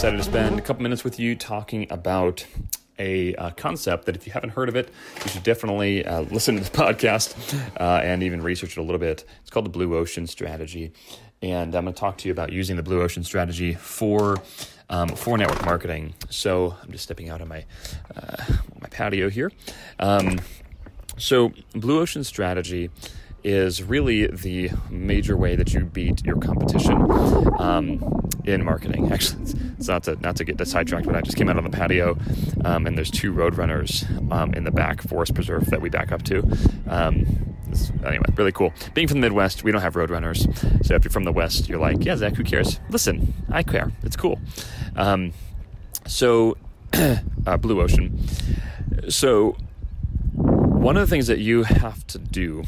Excited to spend a couple minutes with you talking about a uh, concept that if you haven't heard of it, you should definitely uh, listen to the podcast uh, and even research it a little bit. It's called the Blue Ocean Strategy. And I'm going to talk to you about using the Blue Ocean Strategy for um, for network marketing. So I'm just stepping out of my uh, my patio here. Um, so Blue Ocean Strategy is really the major way that you beat your competition um, in marketing. Actually, it's not to not to get sidetracked, but I just came out on the patio, um, and there's two roadrunners um, in the back forest preserve that we back up to. Um, anyway, really cool. Being from the Midwest, we don't have roadrunners. So if you're from the West, you're like, yeah, Zach, who cares? Listen, I care. It's cool. Um, so, uh, Blue Ocean. So, one of the things that you have to do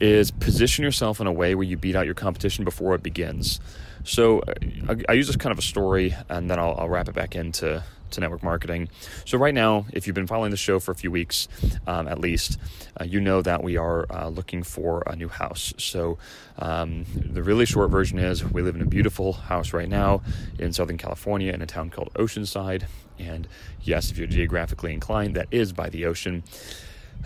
is position yourself in a way where you beat out your competition before it begins. So I, I use this kind of a story, and then I'll, I'll, wrap it back into to network marketing. So right now, if you've been following the show for a few weeks, um, at least, uh, you know that we are uh, looking for a new house. So um, the really short version is we live in a beautiful house right now in Southern California in a town called Oceanside. And yes, if you're geographically inclined, that is by the ocean.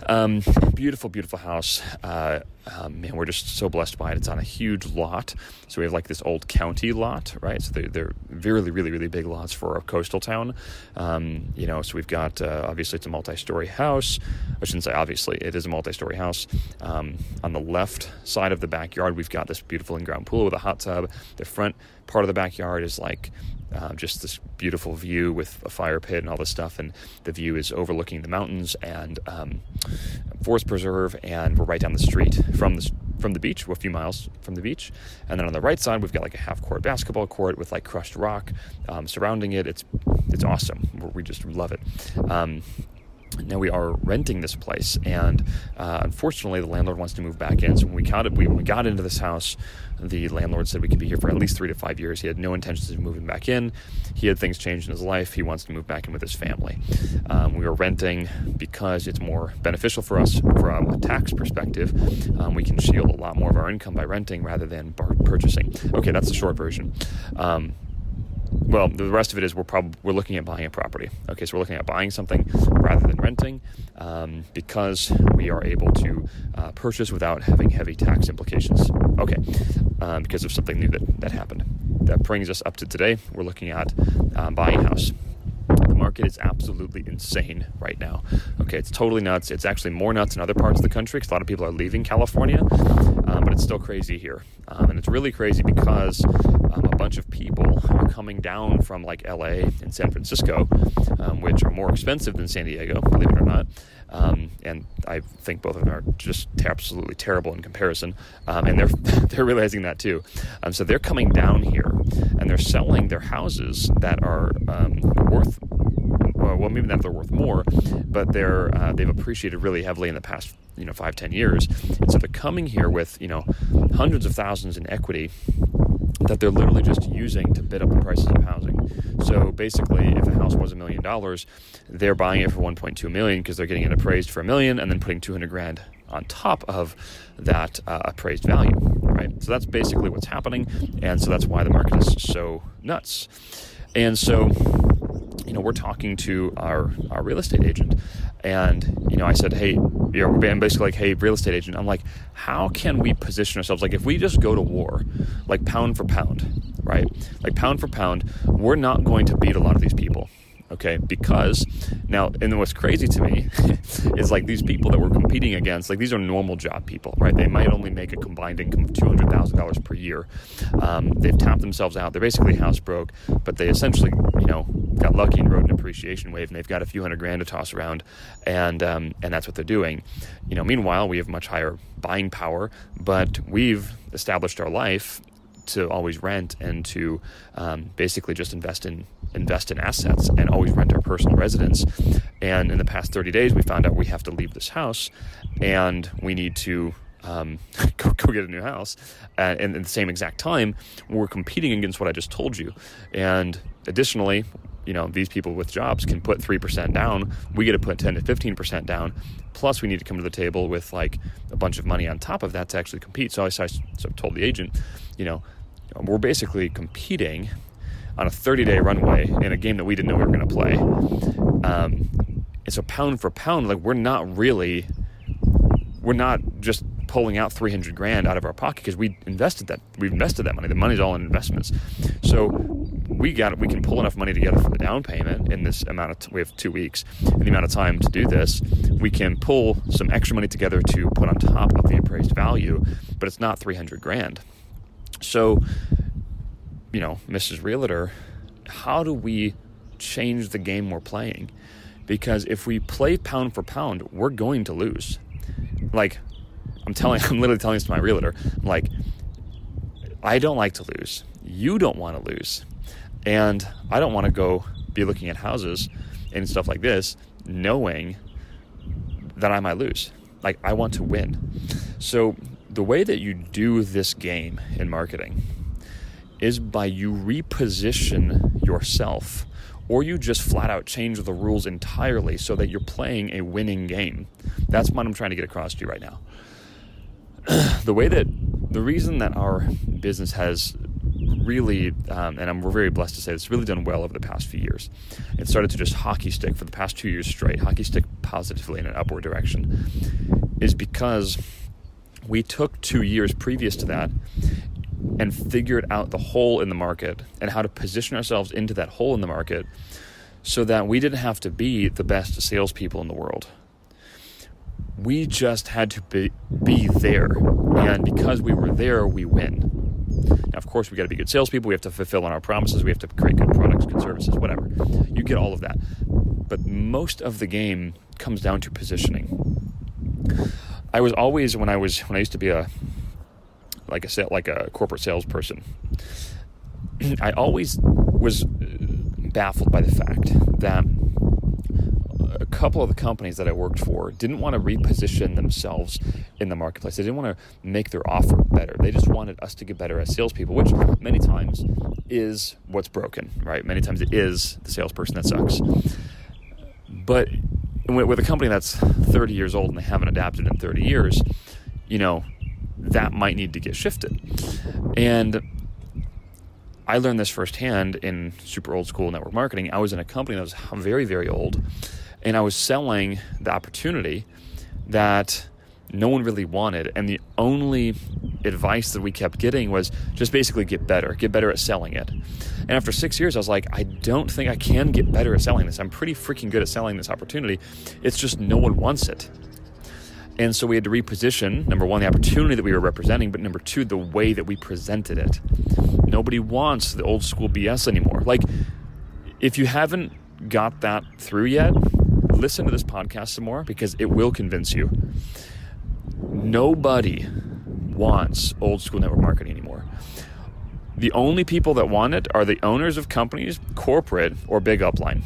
Um, beautiful, beautiful house. Uh, um, man, we're just so blessed by it. It's on a huge lot. So we have like this old county lot, right? So they're, they're really, really, really big lots for a coastal town. Um, you know, so we've got uh, obviously it's a multi-story house. I shouldn't say obviously, it is a multi-story house. Um, on the left side of the backyard, we've got this beautiful in-ground pool with a hot tub. The front part of the backyard is like uh, just this beautiful view with a fire pit and all this stuff. And the view is overlooking the mountains and um, forest preserve, and we're right down the street from the from the beach, a few miles from the beach. And then on the right side, we've got like a half court basketball court with like crushed rock um, surrounding it. It's it's awesome. We just love it. Now we are renting this place, and uh, unfortunately, the landlord wants to move back in. So when we got we, when we got into this house, the landlord said we could be here for at least three to five years. He had no intentions of moving back in. He had things change in his life. He wants to move back in with his family. Um, we are renting because it's more beneficial for us from a tax perspective. Um, we can shield a lot more of our income by renting rather than bar- purchasing. Okay, that's the short version. Um, well, the rest of it is we're probably we're looking at buying a property. Okay, so we're looking at buying something rather than renting um, because we are able to uh, purchase without having heavy tax implications. Okay, um, because of something new that that happened. That brings us up to today. We're looking at um, buying a house. The market is absolutely insane right now. Okay, it's totally nuts. It's actually more nuts in other parts of the country because a lot of people are leaving California, um, but it's still crazy here. Um, and it's really crazy because um, a bunch of people are coming down from like LA and San Francisco, um, which are more expensive than San Diego, believe it or not. Um, and I think both of them are just absolutely terrible in comparison, um, and they're they're realizing that too. So they're coming down here, and they're selling their houses that are um, well, maybe not they're worth more, but they're uh, they've appreciated really heavily in the past you know five ten years, and so they're coming here with you know hundreds of thousands in equity that they're literally just using to bid up the prices of housing. So basically, if a house was a million dollars, they're buying it for 1.2 million because they're getting it appraised for a million and then putting 200 grand on top of that uh, appraised value, right? So that's basically what's happening, and so that's why the market is so nuts. And so, you know, we're talking to our our real estate agent, and you know, I said, hey, you know, I'm basically like, hey, real estate agent, I'm like, how can we position ourselves? Like, if we just go to war, like pound for pound, right? Like pound for pound, we're not going to beat a lot of these people okay? Because now and what's crazy to me is like these people that we're competing against like these are normal job people right? They might only make a combined income of $200000 per year. Um, they've tapped themselves out. They're basically house broke but they essentially you know got lucky and rode an appreciation wave and they've got a few hundred grand to toss around and um, and that's what they're doing. You know meanwhile we have much higher buying power but we've established our life to always rent and to um, basically just invest in invest in assets and always rent our personal residence. And in the past 30 days, we found out we have to leave this house and we need to um, go, go, get a new house. Uh, and at the same exact time, we're competing against what I just told you. And additionally, you know, these people with jobs can put 3% down. We get to put 10 to 15% down. Plus, we need to come to the table with like a bunch of money on top of that to actually compete. So I, so I told the agent, you know, we're basically competing on a 30 day runway in a game that we didn't know we were going to play. Um, and so, pound for pound, like we're not really, we're not just pulling out 300 grand out of our pocket because we invested that we've invested that money. The money's all in investments. So we got we can pull enough money together for the down payment in this amount of t- we have two weeks in the amount of time to do this we can pull some extra money together to put on top of the appraised value but it's not 300 grand. So you know mrs realtor how do we change the game we're playing because if we play pound for pound we're going to lose like I'm telling, I'm literally telling this to my realtor. I'm like, I don't like to lose. You don't want to lose. And I don't want to go be looking at houses and stuff like this knowing that I might lose. Like, I want to win. So, the way that you do this game in marketing is by you reposition yourself or you just flat out change the rules entirely so that you're playing a winning game. That's what I'm trying to get across to you right now. the way that the reason that our business has really, um, and I'm, we're very blessed to say it's really done well over the past few years. It started to just hockey stick for the past two years straight, hockey stick positively in an upward direction, is because we took two years previous to that and figured out the hole in the market and how to position ourselves into that hole in the market so that we didn't have to be the best salespeople in the world we just had to be, be there. And because we were there, we win. Now, of course, we got to be good salespeople. We have to fulfill on our promises. We have to create good products, good services, whatever. You get all of that. But most of the game comes down to positioning. I was always when I was when I used to be a like a like a corporate salesperson. I always was baffled by the fact that a couple of the companies that I worked for didn't want to reposition themselves in the marketplace. They didn't want to make their offer better. They just wanted us to get better as salespeople, which many times is what's broken, right? Many times it is the salesperson that sucks. But with a company that's 30 years old and they haven't adapted in 30 years, you know, that might need to get shifted. And I learned this firsthand in super old school network marketing. I was in a company that was very, very old and I was selling the opportunity that no one really wanted. And the only advice that we kept getting was just basically get better, get better at selling it. And after six years, I was like, I don't think I can get better at selling this. I'm pretty freaking good at selling this opportunity. It's just no one wants it. And so we had to reposition number one, the opportunity that we were representing, but number two, the way that we presented it. Nobody wants the old school BS anymore. Like, if you haven't got that through yet, listen to this podcast some more because it will convince you. Nobody wants old school network marketing anymore. The only people that want it are the owners of companies, corporate, or big upline.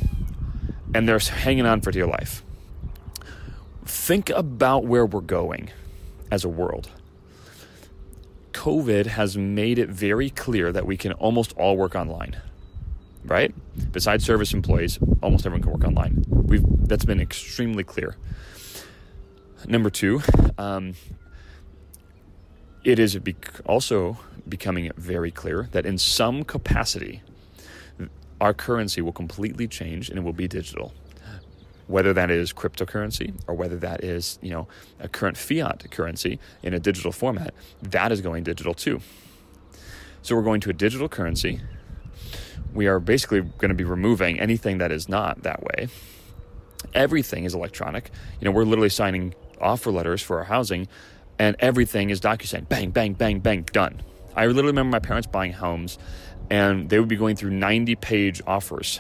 And they're hanging on for dear life. Think about where we're going as a world. COVID has made it very clear that we can almost all work online, right? Besides service employees, almost everyone can work online. We've that's been extremely clear. Number two, um, it is also becoming very clear that in some capacity, our currency will completely change and it will be digital whether that is cryptocurrency or whether that is you know a current fiat currency in a digital format that is going digital too. So we're going to a digital currency. We are basically going to be removing anything that is not that way. Everything is electronic. You know we're literally signing offer letters for our housing and everything is DocuSign bang bang bang bang done. I literally remember my parents buying homes and they would be going through 90 page offers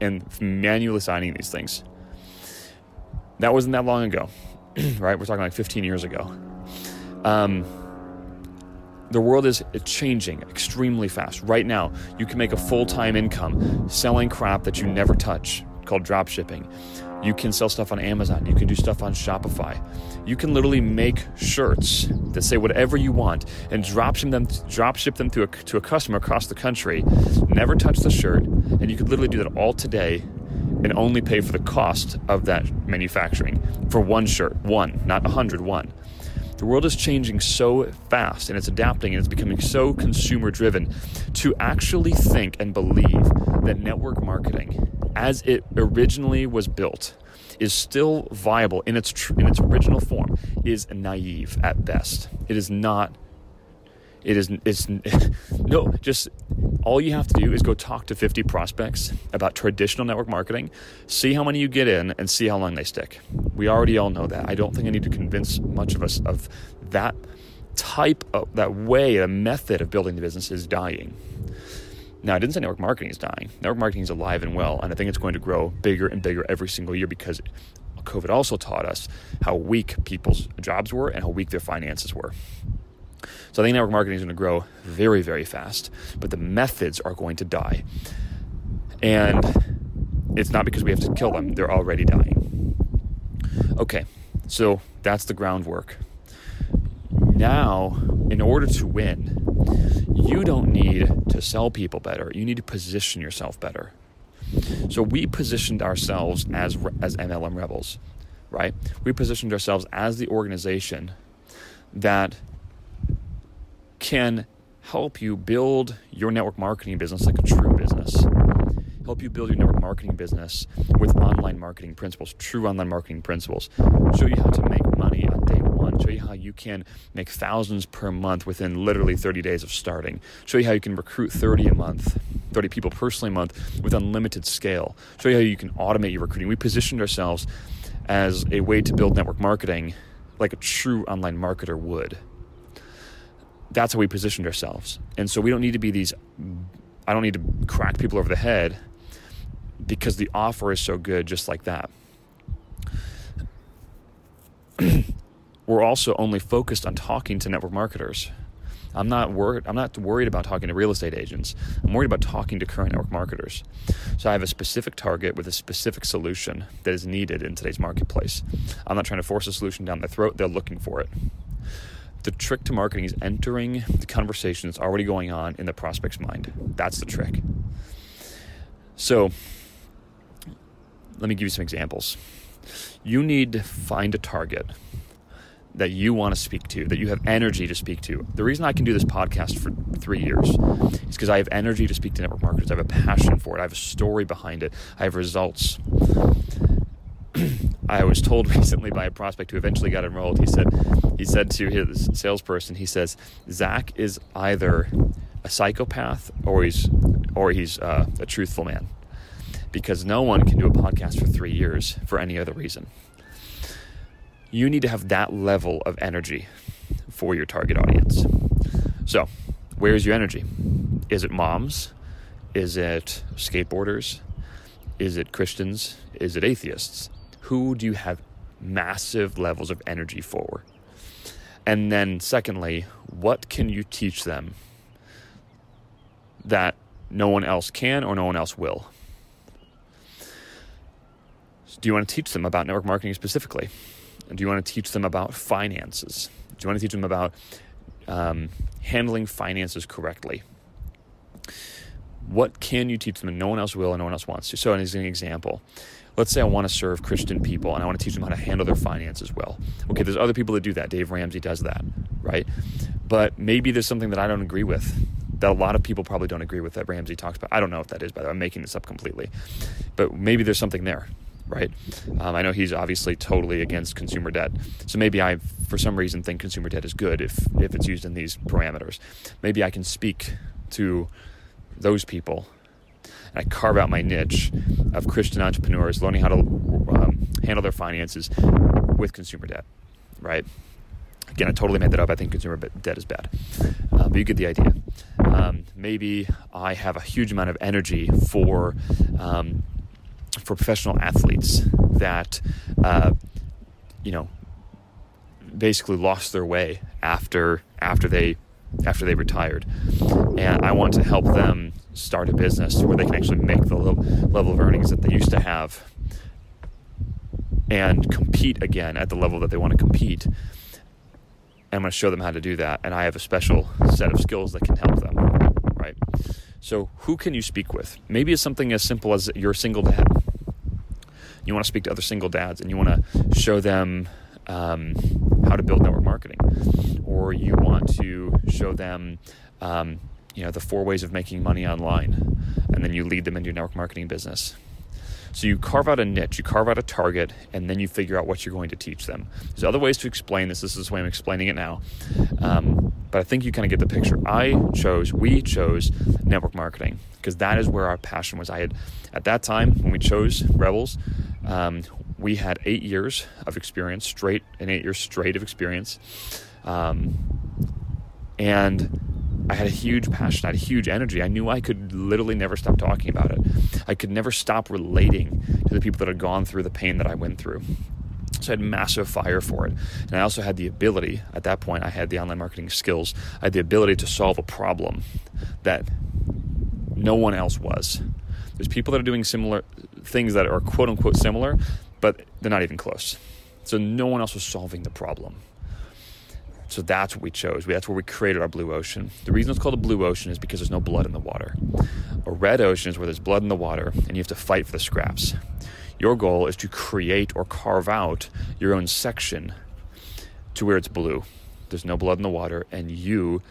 and manually signing these things that wasn't that long ago, right? We're talking like 15 years ago. Um, the world is changing extremely fast. Right now, you can make a full time income selling crap that you never touch called drop shipping. You can sell stuff on Amazon. You can do stuff on Shopify. You can literally make shirts that say whatever you want and drop ship them, drop ship them to a, to a customer across the country. Never touch the shirt, and you could literally do that all today and only pay for the cost of that manufacturing for one shirt, one, not a hundred, one. The world is changing so fast and it's adapting and it's becoming so consumer driven to actually think and believe that network marketing, as it originally was built, is still viable in its tr- in its original form is naive at best. It is not it is it's no just all you have to do is go talk to 50 prospects about traditional network marketing, see how many you get in, and see how long they stick. We already all know that. I don't think I need to convince much of us of that type of that way, a method of building the business is dying. Now, I didn't say network marketing is dying. Network marketing is alive and well, and I think it's going to grow bigger and bigger every single year because COVID also taught us how weak people's jobs were and how weak their finances were. So I think network marketing is going to grow very, very fast, but the methods are going to die. And it's not because we have to kill them, they're already dying. Okay, so that's the groundwork. Now, in order to win, you don't need to sell people better, you need to position yourself better. So we positioned ourselves as as MLM rebels, right? We positioned ourselves as the organization that can help you build your network marketing business like a true business. Help you build your network marketing business with online marketing principles, true online marketing principles. Show you how to make money on day one. Show you how you can make thousands per month within literally 30 days of starting. Show you how you can recruit 30 a month, 30 people personally a month with unlimited scale. Show you how you can automate your recruiting. We positioned ourselves as a way to build network marketing like a true online marketer would that's how we positioned ourselves. And so we don't need to be these, I don't need to crack people over the head because the offer is so good, just like that. We're also only focused on talking to network marketers. I'm not worried. I'm not worried about talking to real estate agents. I'm worried about talking to current network marketers. So I have a specific target with a specific solution that is needed in today's marketplace. I'm not trying to force a solution down their throat. They're looking for it the trick to marketing is entering the conversation that's already going on in the prospect's mind. That's the trick. So, let me give you some examples. You need to find a target that you want to speak to, that you have energy to speak to. The reason I can do this podcast for three years is because I have energy to speak to network marketers. I have a passion for it. I have a story behind it. I have results. I was told recently by a prospect who eventually got enrolled. He said, he said to his salesperson, he says, Zach is either a psychopath or he's or he's uh, a truthful man, because no one can do a podcast for three years for any other reason. You need to have that level of energy for your target audience. So, where's your energy? Is it moms? Is it skateboarders? Is it Christians? Is it atheists? Who do you have massive levels of energy for? And then, secondly, what can you teach them that no one else can or no one else will? do you want to teach them about network marketing specifically? Do you want to teach them about finances? Do you want to teach them about um, handling finances correctly. What can you teach them and no one else will and no one else wants to? So, as an example, let's say I want to serve Christian people and I want to teach them how to handle their finances well. Okay, there's other people that do that. Dave Ramsey does that, right? But maybe there's something that I don't agree with that a lot of people probably don't agree with that Ramsey talks about. I don't know if that is, by the way. I'm making this up completely. But maybe there's something there, right? Um, I know he's obviously totally against consumer debt. So maybe I, for some reason, think consumer debt is good if, if it's used in these parameters. Maybe I can speak to those people I carve out my niche of Christian entrepreneurs learning how to um, handle their finances with consumer debt, right? Again, I totally made that up. I think consumer debt is bad. Uh, but you get the idea. Um, maybe I have a huge amount of energy for um, for professional athletes that uh, you know basically lost their way after after they after they retired, and I want to help them start a business where they can actually make the level of earnings that they used to have and compete again at the level that they want to compete I'm going to show them how to do that. And I have a special set of skills that can help them, right? So, who can you speak with? Maybe it's something as simple as you're a single dad. You want to speak to other single dads and you want to show them um, how to build network marketing, or you want to show them, um, you know, the four ways of making money online, and then you lead them into your network marketing business. So you carve out a niche, you carve out a target, and then you figure out what you're going to teach them. There's other ways to explain this. This is the way I'm explaining it now. Um, but I think you kind of get the picture. I chose, we chose network marketing because that is where our passion was. I had, at that time, when we chose Rebels, um, we had eight years of experience, straight, and eight years straight of experience. Um, and I had a huge passion, I had a huge energy. I knew I could literally never stop talking about it. I could never stop relating to the people that had gone through the pain that I went through. So I had massive fire for it. And I also had the ability, at that point, I had the online marketing skills. I had the ability to solve a problem that no one else was. There's people that are doing similar things that are quote unquote similar, but they're not even close. So no one else was solving the problem. So that's what we chose. That's where we created our blue ocean. The reason it's called a blue ocean is because there's no blood in the water. A red ocean is where there's blood in the water and you have to fight for the scraps. Your goal is to create or carve out your own section to where it's blue. There's no blood in the water, and you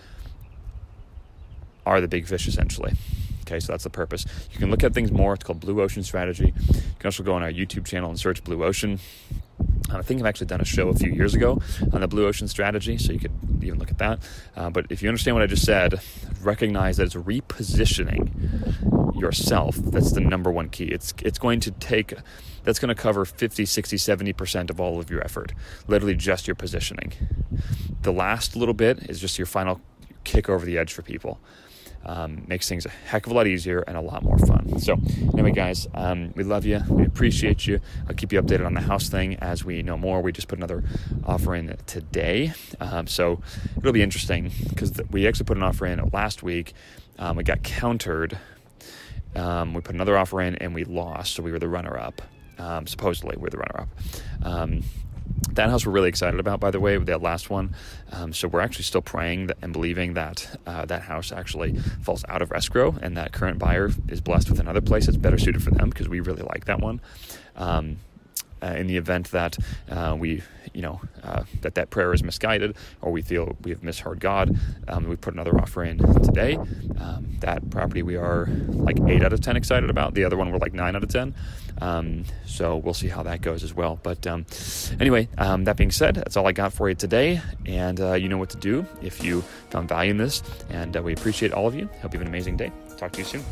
are the big fish essentially. Okay, so that's the purpose. You can look at things more. It's called Blue Ocean Strategy. You can also go on our YouTube channel and search Blue Ocean. I think I've actually done a show a few years ago on the blue ocean strategy, so you could even look at that. Uh, but if you understand what I just said, recognize that it's repositioning yourself. That's the number one key. It's it's going to take that's going to cover 50, 60, 70% of all of your effort. Literally just your positioning. The last little bit is just your final kick over the edge for people um, makes things a heck of a lot easier and a lot more fun. So, anyway, guys, um, we love you. We appreciate you. I'll keep you updated on the house thing as we know more. We just put another offer in today. Um, so, it'll be interesting because we actually put an offer in last week. Um, we got countered. Um, we put another offer in and we lost. So, we were the runner up. Um, supposedly, we're the runner up. That house we're really excited about, by the way, with that last one. Um, so we're actually still praying and believing that uh, that house actually falls out of escrow and that current buyer is blessed with another place that's better suited for them because we really like that one. Um, uh, in the event that uh, we, you know, uh, that that prayer is misguided or we feel we have misheard God, um, we put another offer in today. Um, that property we are like eight out of ten excited about. The other one we're like nine out of ten. Um, so we'll see how that goes as well. But um, anyway, um, that being said, that's all I got for you today, and uh, you know what to do if you found value in this. And uh, we appreciate all of you. Hope you have an amazing day. Talk to you soon.